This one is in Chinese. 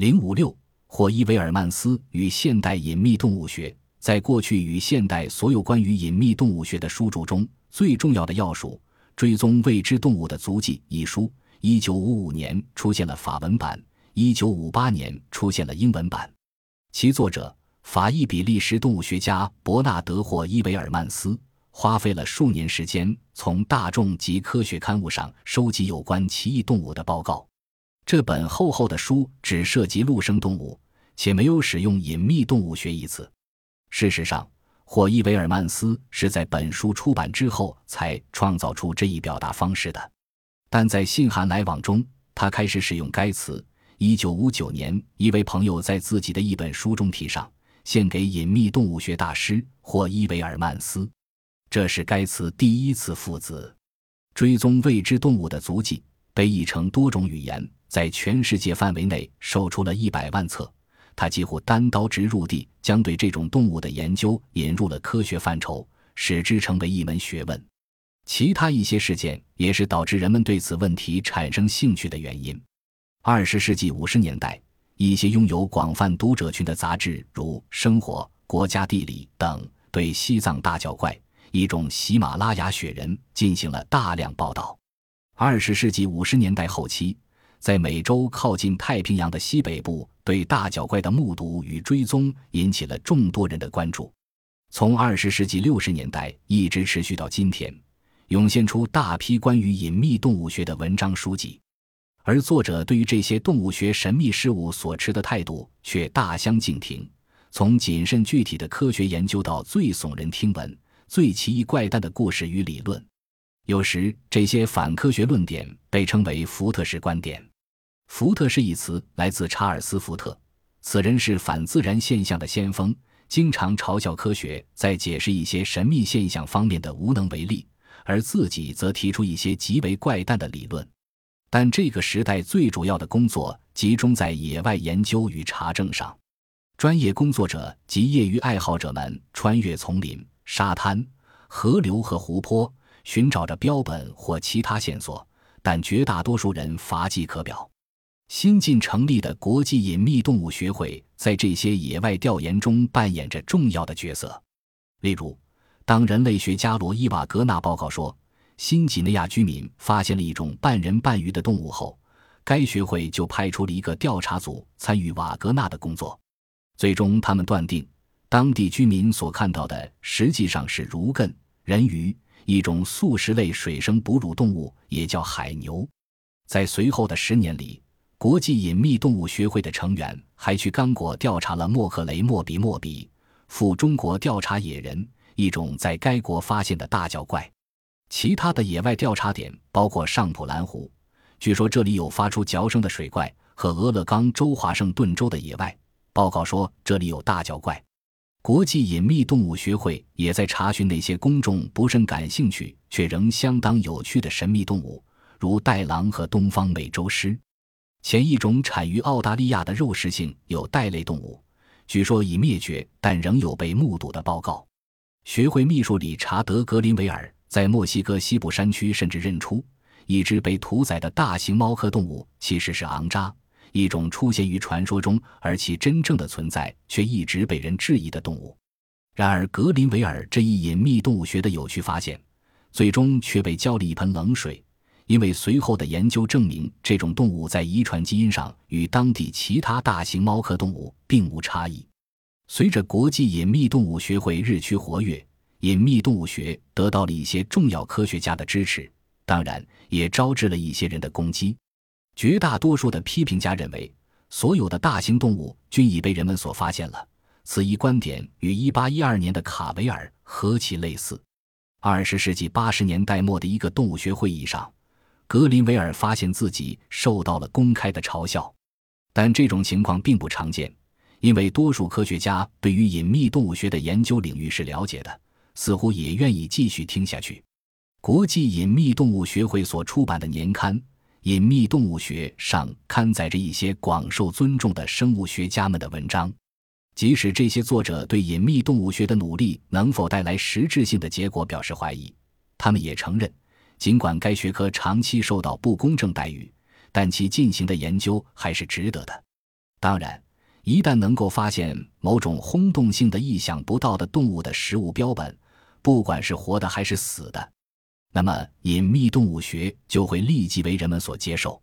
零五六，霍伊维尔曼斯与现代隐秘动物学。在过去与现代所有关于隐秘动物学的书著中，最重要的要数《追踪未知动物的足迹》一书，一九五五年出现了法文版，一九五八年出现了英文版。其作者法裔比利时动物学家伯纳德·霍伊维尔曼斯花费了数年时间，从大众及科学刊物上收集有关奇异动物的报告。这本厚厚的书只涉及陆生动物，且没有使用“隐秘动物学”一词。事实上，霍伊维尔曼斯是在本书出版之后才创造出这一表达方式的。但在信函来往中，他开始使用该词。一九五九年，一位朋友在自己的一本书中提上，献给隐秘动物学大师霍伊维尔曼斯。这是该词第一次附子。追踪未知动物的足迹被译成多种语言，在全世界范围内售出了一百万册。他几乎单刀直入地将对这种动物的研究引入了科学范畴，使之成为一门学问。其他一些事件也是导致人们对此问题产生兴趣的原因。二十世纪五十年代，一些拥有广泛读者群的杂志，如《生活》《国家地理》等，对西藏大脚怪——一种喜马拉雅雪人进行了大量报道。二十世纪五十年代后期，在美洲靠近太平洋的西北部。对大脚怪的目睹与追踪引起了众多人的关注，从二十世纪六十年代一直持续到今天，涌现出大批关于隐秘动物学的文章书籍，而作者对于这些动物学神秘事物所持的态度却大相径庭，从谨慎具体的科学研究到最耸人听闻、最奇异怪诞的故事与理论，有时这些反科学论点被称为福特式观点。福特是一词来自查尔斯·福特，此人是反自然现象的先锋，经常嘲笑科学在解释一些神秘现象方面的无能为力，而自己则提出一些极为怪诞的理论。但这个时代最主要的工作集中在野外研究与查证上，专业工作者及业余爱好者们穿越丛林、沙滩、河流和湖泊，寻找着标本或其他线索，但绝大多数人乏迹可表。新近成立的国际隐秘动物学会在这些野外调研中扮演着重要的角色。例如，当人类学家罗伊瓦格纳报告说新几内亚居民发现了一种半人半鱼的动物后，该学会就派出了一个调查组参与瓦格纳的工作。最终，他们断定当地居民所看到的实际上是儒艮人鱼，一种素食类水生哺乳动物，也叫海牛。在随后的十年里。国际隐秘动物学会的成员还去刚果调查了莫克雷莫比莫比，赴中国调查野人，一种在该国发现的大脚怪。其他的野外调查点包括上普兰湖，据说这里有发出嚼声的水怪，和俄勒冈州华盛顿州的野外报告说这里有大脚怪。国际隐秘动物学会也在查询那些公众不甚感兴趣却仍相当有趣的神秘动物，如袋狼和东方美洲狮。前一种产于澳大利亚的肉食性有袋类动物，据说已灭绝，但仍有被目睹的报告。学会秘书理查德·格林维尔在墨西哥西部山区甚至认出，一只被屠宰的大型猫科动物其实是昂扎，一种出现于传说中而其真正的存在却一直被人质疑的动物。然而，格林维尔这一隐秘动物学的有趣发现，最终却被浇了一盆冷水。因为随后的研究证明，这种动物在遗传基因上与当地其他大型猫科动物并无差异。随着国际隐秘动物学会日趋活跃，隐秘动物学得到了一些重要科学家的支持，当然也招致了一些人的攻击。绝大多数的批评家认为，所有的大型动物均已被人们所发现了。此一观点与1812年的卡维尔何其类似。二十世纪八十年代末的一个动物学会议上。格林维尔发现自己受到了公开的嘲笑，但这种情况并不常见，因为多数科学家对于隐秘动物学的研究领域是了解的，似乎也愿意继续听下去。国际隐秘动物学会所出版的年刊《隐秘动物学上刊载着一些广受尊重的生物学家们的文章。即使这些作者对隐秘动物学的努力能否带来实质性的结果表示怀疑他们也承认尽管该学科长期受到不公正待遇但其进行的研究还是值得的。当然一旦能够发现某种轰动性的意想不到的动物的食物标本不管是活的还是死的那么隐秘动物学就会立即为人们所接受。